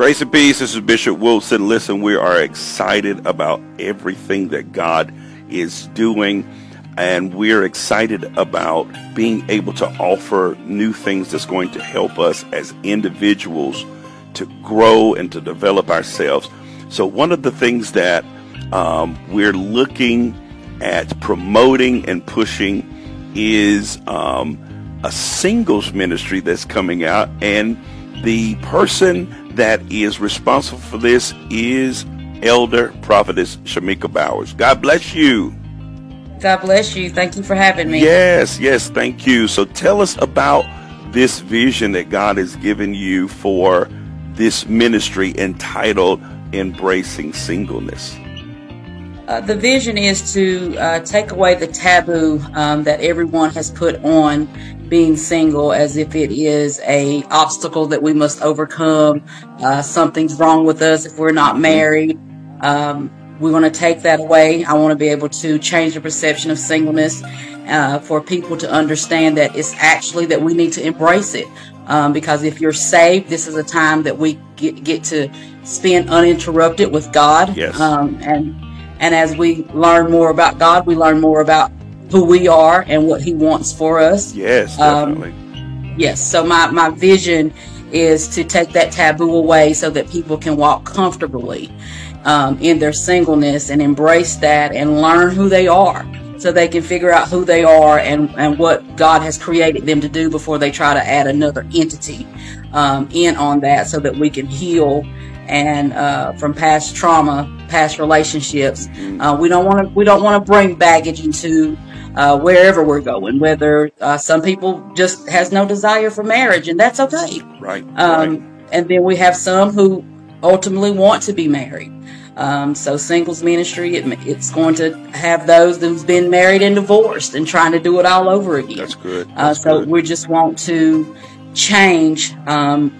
Grace and peace. This is Bishop Wilson. Listen, we are excited about everything that God is doing, and we're excited about being able to offer new things that's going to help us as individuals to grow and to develop ourselves. So, one of the things that um, we're looking at promoting and pushing is um, a singles ministry that's coming out, and the person that is responsible for this is Elder Prophetess Shamika Bowers. God bless you. God bless you. Thank you for having me. Yes, yes, thank you. So tell us about this vision that God has given you for this ministry entitled Embracing Singleness. Uh, the vision is to uh, take away the taboo um, that everyone has put on being single as if it is a obstacle that we must overcome. Uh, something's wrong with us if we're not married. Um, we want to take that away. I want to be able to change the perception of singleness uh, for people to understand that it's actually that we need to embrace it. Um, because if you're saved, this is a time that we get, get to spend uninterrupted with God. Yes. Um, and and as we learn more about God, we learn more about who we are and what He wants for us. Yes, Um, definitely. Yes. So my, my vision is to take that taboo away so that people can walk comfortably um, in their singleness and embrace that and learn who they are so they can figure out who they are and, and what God has created them to do before they try to add another entity um, in on that so that we can heal and uh, from past trauma, past relationships. Uh, we don't want to we don't want to bring baggage into uh, wherever we're going. Whether uh, some people just has no desire for marriage, and that's okay. Right. Um, right. And then we have some who ultimately want to be married. Um, so singles ministry, it, it's going to have those who's been married and divorced and trying to do it all over again. That's good. Uh, so good. we just want to change um,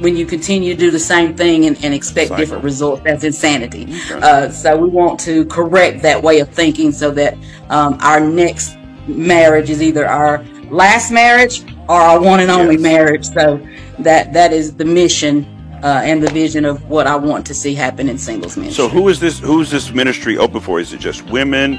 when you continue to do the same thing and, and expect Cycle. different results. That's insanity. Okay. Uh, so we want to correct that way of thinking so that um, our next marriage is either our last marriage or our one and only Yes. marriage. So that that is the mission uh, and the vision of what I want to see happen in singles ministry. So who is this? Who's this ministry open for? Is it just women,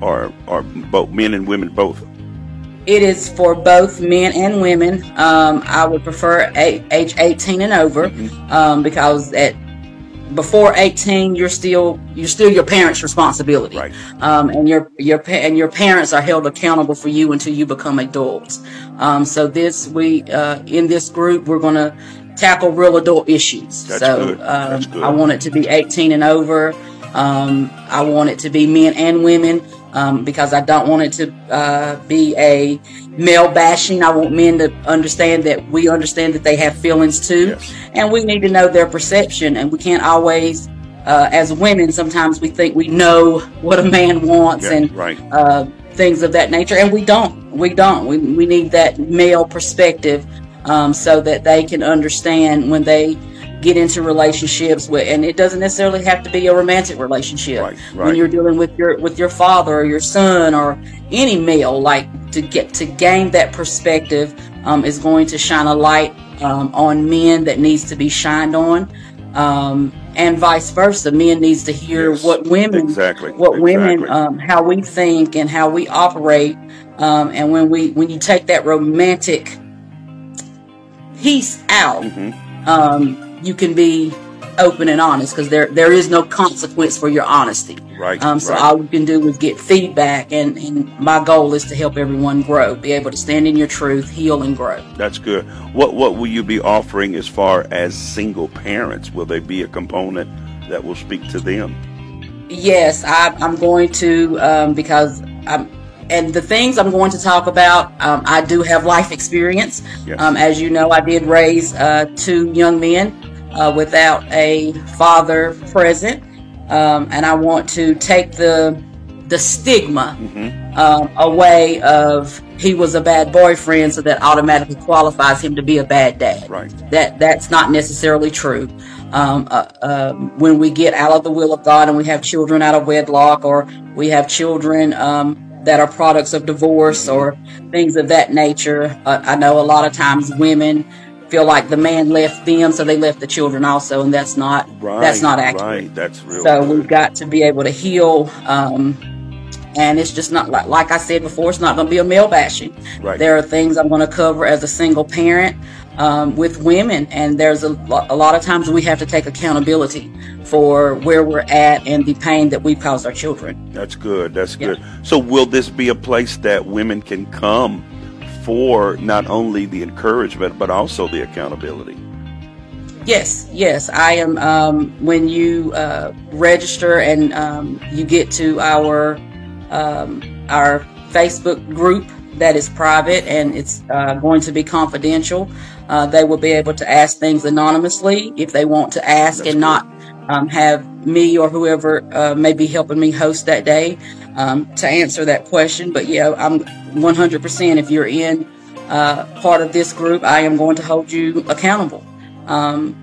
or or both men and women both? It is for both men and women. Um, I would prefer age 18 and over Mm-hmm. um, because at before 18 you're still you're still your parents' responsibility, Right. um, and your your and your parents are held accountable for you until you become adults. Um, so this we uh, in this group we're going to tackle real adult issues. That's so. Um. I want it to be 18 and over. Um, I want it to be men and women um, because I don't want it to uh, be a male bashing. I want men to understand that we understand that they have feelings too, Yes. and we need to know their perception. And we can't always, uh, as women, sometimes we think we know what a man wants Yeah, and right. uh, things of that nature, and we don't. We don't. We we need that male perspective um, so that they can understand when they get into relationships with, and it doesn't necessarily have to be a romantic relationship. Right, When you're dealing with your with your father or your son or any male, like to get to gain that perspective um, is going to shine a light um, on men that needs to be shined on. Um, and vice versa, men needs to hear Yes, what women, exactly, what women, exactly. um, how we think and how we operate. Um, and when we, when you take that romantic piece out, Mm-hmm. You can be open and honest because there there is no consequence for your honesty. Right, Um, so right. all you can do is get feedback, and, and my goal is to help everyone grow, be able to stand in your truth, heal, and grow. That's good. What what will you be offering as far as single parents? Will there be a component that will speak to them? Yes, I, I'm going to um, because I'm. And the things I'm going to talk about, um, I do have life experience. Yes. Um, as you know, I did raise uh, two young men uh, without a father present, um, and I want to take the the stigma um, away of he was a bad boyfriend, so that automatically qualifies him to be a bad dad. Right. That that's not necessarily true. Um, uh, um, when we get out of the will of God and we have children out of wedlock, or we have children um, that are products of divorce or things of that nature, uh, I know a lot of times women feel like the man left them, so they left the children also, and that's not Right. that's not accurate. Right. That's real. So good. we've got to be able to heal. Um, and it's just not like, like I said before, it's not going to be a male bashing. Right. There are things I'm going to cover as a single parent um, with women, and there's a, a lot of times we have to take accountability for where we're at and the pain that we've caused our children. That's good. That's Yeah. good. So, will this be a place that women can come for not only the encouragement but also the accountability? Yes, yes, I am. Um, when you uh, register and um, you get to our um, our Facebook group that is private and it's uh, going to be confidential, uh, they will be able to ask things anonymously if they want to ask That's and good. not um, have me or whoever uh, may be helping me host that day um, to answer that question. But yeah, I'm 100%. If you're in uh, part of this group, I am going to hold you accountable um,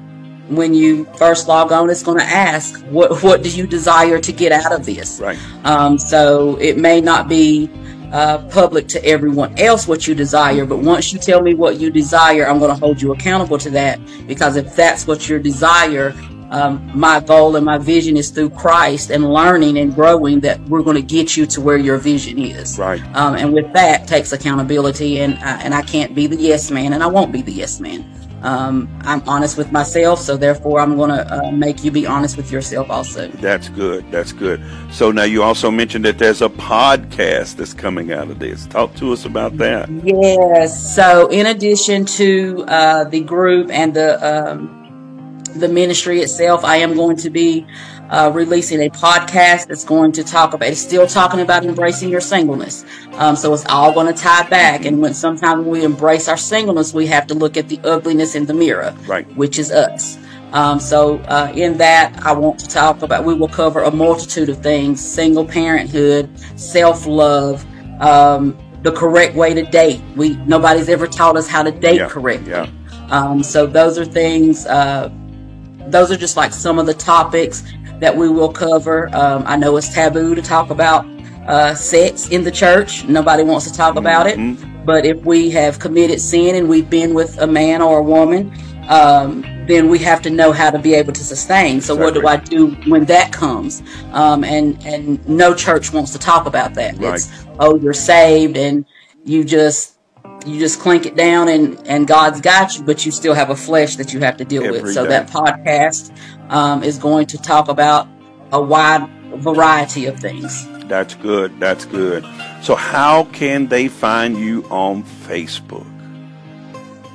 when you first log on, it's going to ask, what, what do you desire to get out of this? Right. Um, so it may not be uh, public to everyone else what you desire, but once you tell me what you desire, I'm going to hold you accountable to that. Because if that's what your desire, um, my goal and my vision is through Christ and learning and growing that we're going to get you to where your vision is. Right. Um, and with that takes accountability, and I, and I can't be the yes man, and I won't be the yes man. Um, I'm honest with myself, so therefore I'm going to uh, make you be honest with yourself also. That's good. That's good. So now you also mentioned that there's a podcast that's coming out of this. Talk to us about that. Yes. So in addition to uh, the group and the um, the ministry itself, I am going to be uh, releasing a podcast that's going to talk about. It's still talking about embracing your singleness. Um, so it's all going to tie back. And when sometimes when we embrace our singleness, we have to look at the ugliness in the mirror, Right. which is us. Um, so uh, in that, I want to talk about. We will cover a multitude of things: single parenthood, self love. Um, the correct way to date. We nobody's ever taught us how to date Yeah. correctly. Yeah. Um, so those are things. Uh, those are just like some of the topics that we will cover. Um, I know it's taboo to talk about uh, sex in the church. Nobody wants to talk about it. Mhm. But if we have committed sin and we've been with a man or a woman, um, then we have to know how to be able to sustain. So what do I do when that comes? Um, and and no church wants to talk about that. Right. It's oh you're saved and you just you just clink it down and and God's got you, but you still have a flesh that you have to deal Every with. So day. that podcast um, is going to talk about a wide variety of things. That's good. That's good. So how can they find you on Facebook?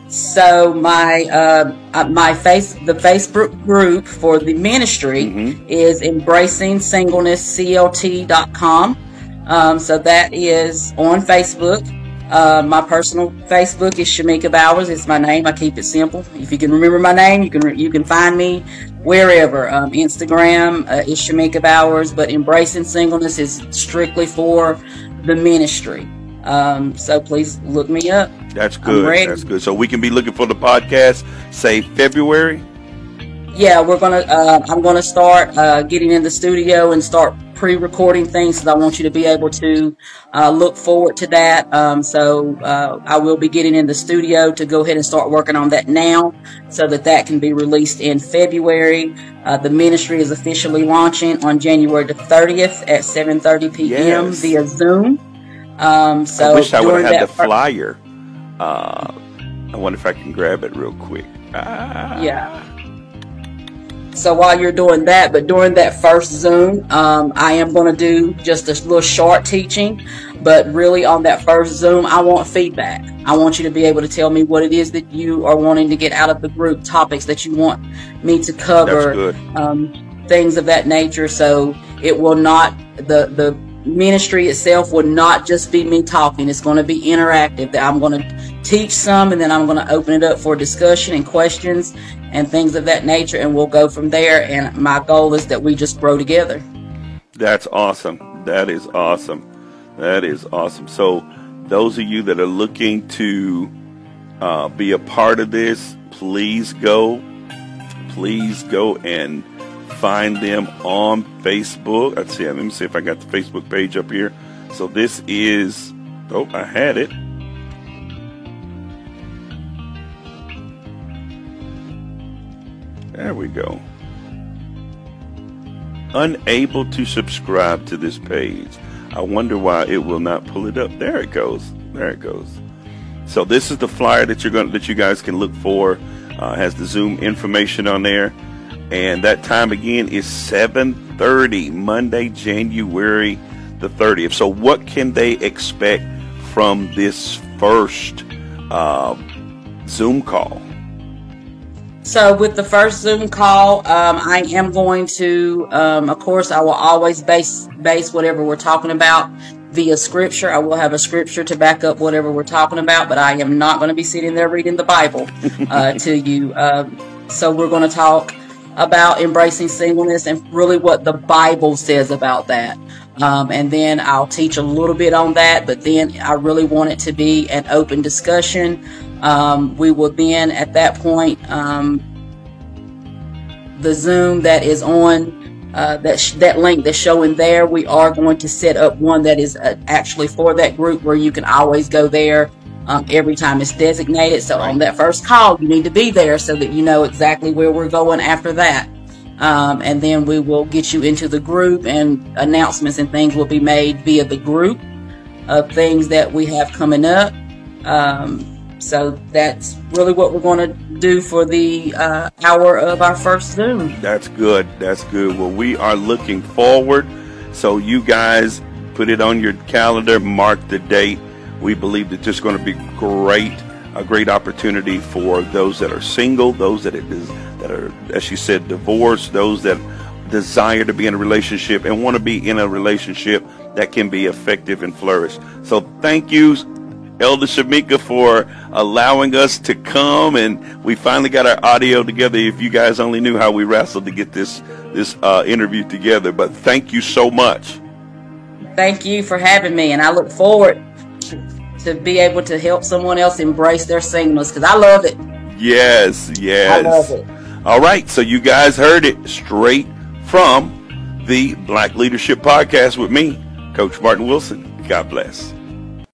So my uh, uh, my face the Facebook group for the ministry Mhm. is embracingsinglenessclt.com. Um, so that is on Facebook. Uh, my personal Facebook is Shamika Bowers. It's my name. I keep it simple. If you can remember my name, you can re- you can find me wherever. Um, Instagram uh, is Shamika Bowers, but embracing singleness is strictly for the ministry. Um, so please look me up. That's good. That's good. So we can be looking for the podcast, say February. Yeah, we're gonna. Uh, I'm gonna start uh, getting in the studio and start pre-recording things because I want you to be able to uh, look forward to that. Um, so uh, I will be getting in the studio to go ahead and start working on that now, so that that can be released in February. Uh, the ministry is officially launching on January the 30th at 7:30 p.m. Yes. via Zoom. Um, so I wish I would have had the fir- flyer. Uh, I wonder if I can grab it real quick. Ah. Yeah. So while you're doing that, but during that first Zoom, um, I am going to do just a little short teaching. But really, on that first Zoom, I want feedback. I want you to be able to tell me what it is that you are wanting to get out of the group, topics that you want me to cover, um, things of that nature. So it will not the the ministry itself will not just be me talking. It's going to be interactive. That I'm going to teach some, and then I'm going to open it up for discussion and questions and things of that nature, and we'll go from there. And my goal is that we just grow together. That's awesome. That is awesome. That is awesome. So, those of you that are looking to uh, be a part of this, please go. Please go and find them on Facebook. Let's see. Let me see if I got the Facebook page up here. So this is. Oh, I had it. There we go. Unable to subscribe to this page. I wonder why it will not pull it up. There it goes. There it goes. So this is the flyer that you're going that you guys can look for. Uh, has the Zoom information on there, and that time again is 7:30 Monday, January the 30th. So what can they expect from this first uh, Zoom call? So with the first Zoom call, um, I am going to, um, of course, I will always base base whatever we're talking about via scripture. I will have a scripture to back up whatever we're talking about, but I am not going to be sitting there reading the Bible uh, to you. Uh, so we're going to talk about embracing singleness and really what the Bible says about that. Um, and then I'll teach a little bit on that, but then I really want it to be an open discussion. Um, we will then, at that point, um, the Zoom that is on uh, that sh- that link that's showing there, we are going to set up one that is uh, actually for that group where you can always go there um, every time it's designated. So on that first call, you need to be there so that you know exactly where we're going after that. Um, and then we will get you into the group, and announcements and things will be made via the group of things that we have coming up. Um, so that's really what we're going to do for the uh, hour of our first Zoom. That's good. That's good. Well, we are looking forward. So you guys put it on your calendar, mark the date. We believe that this is going to be great, a great opportunity for those that are single, those that are, that are, as she said, divorced, those that desire to be in a relationship and want to be in a relationship that can be effective and flourish. So thank you Elder Shamika for allowing us to come, and we finally got our audio together. If you guys only knew how we wrestled to get this this uh, interview together, but thank you so much. Thank you for having me, and I look forward to be able to help someone else embrace their singleness because I love it. Yes, yes. I love it. All right, so you guys heard it straight from the Black Leadership Podcast with me, Coach Martin Wilson. God bless.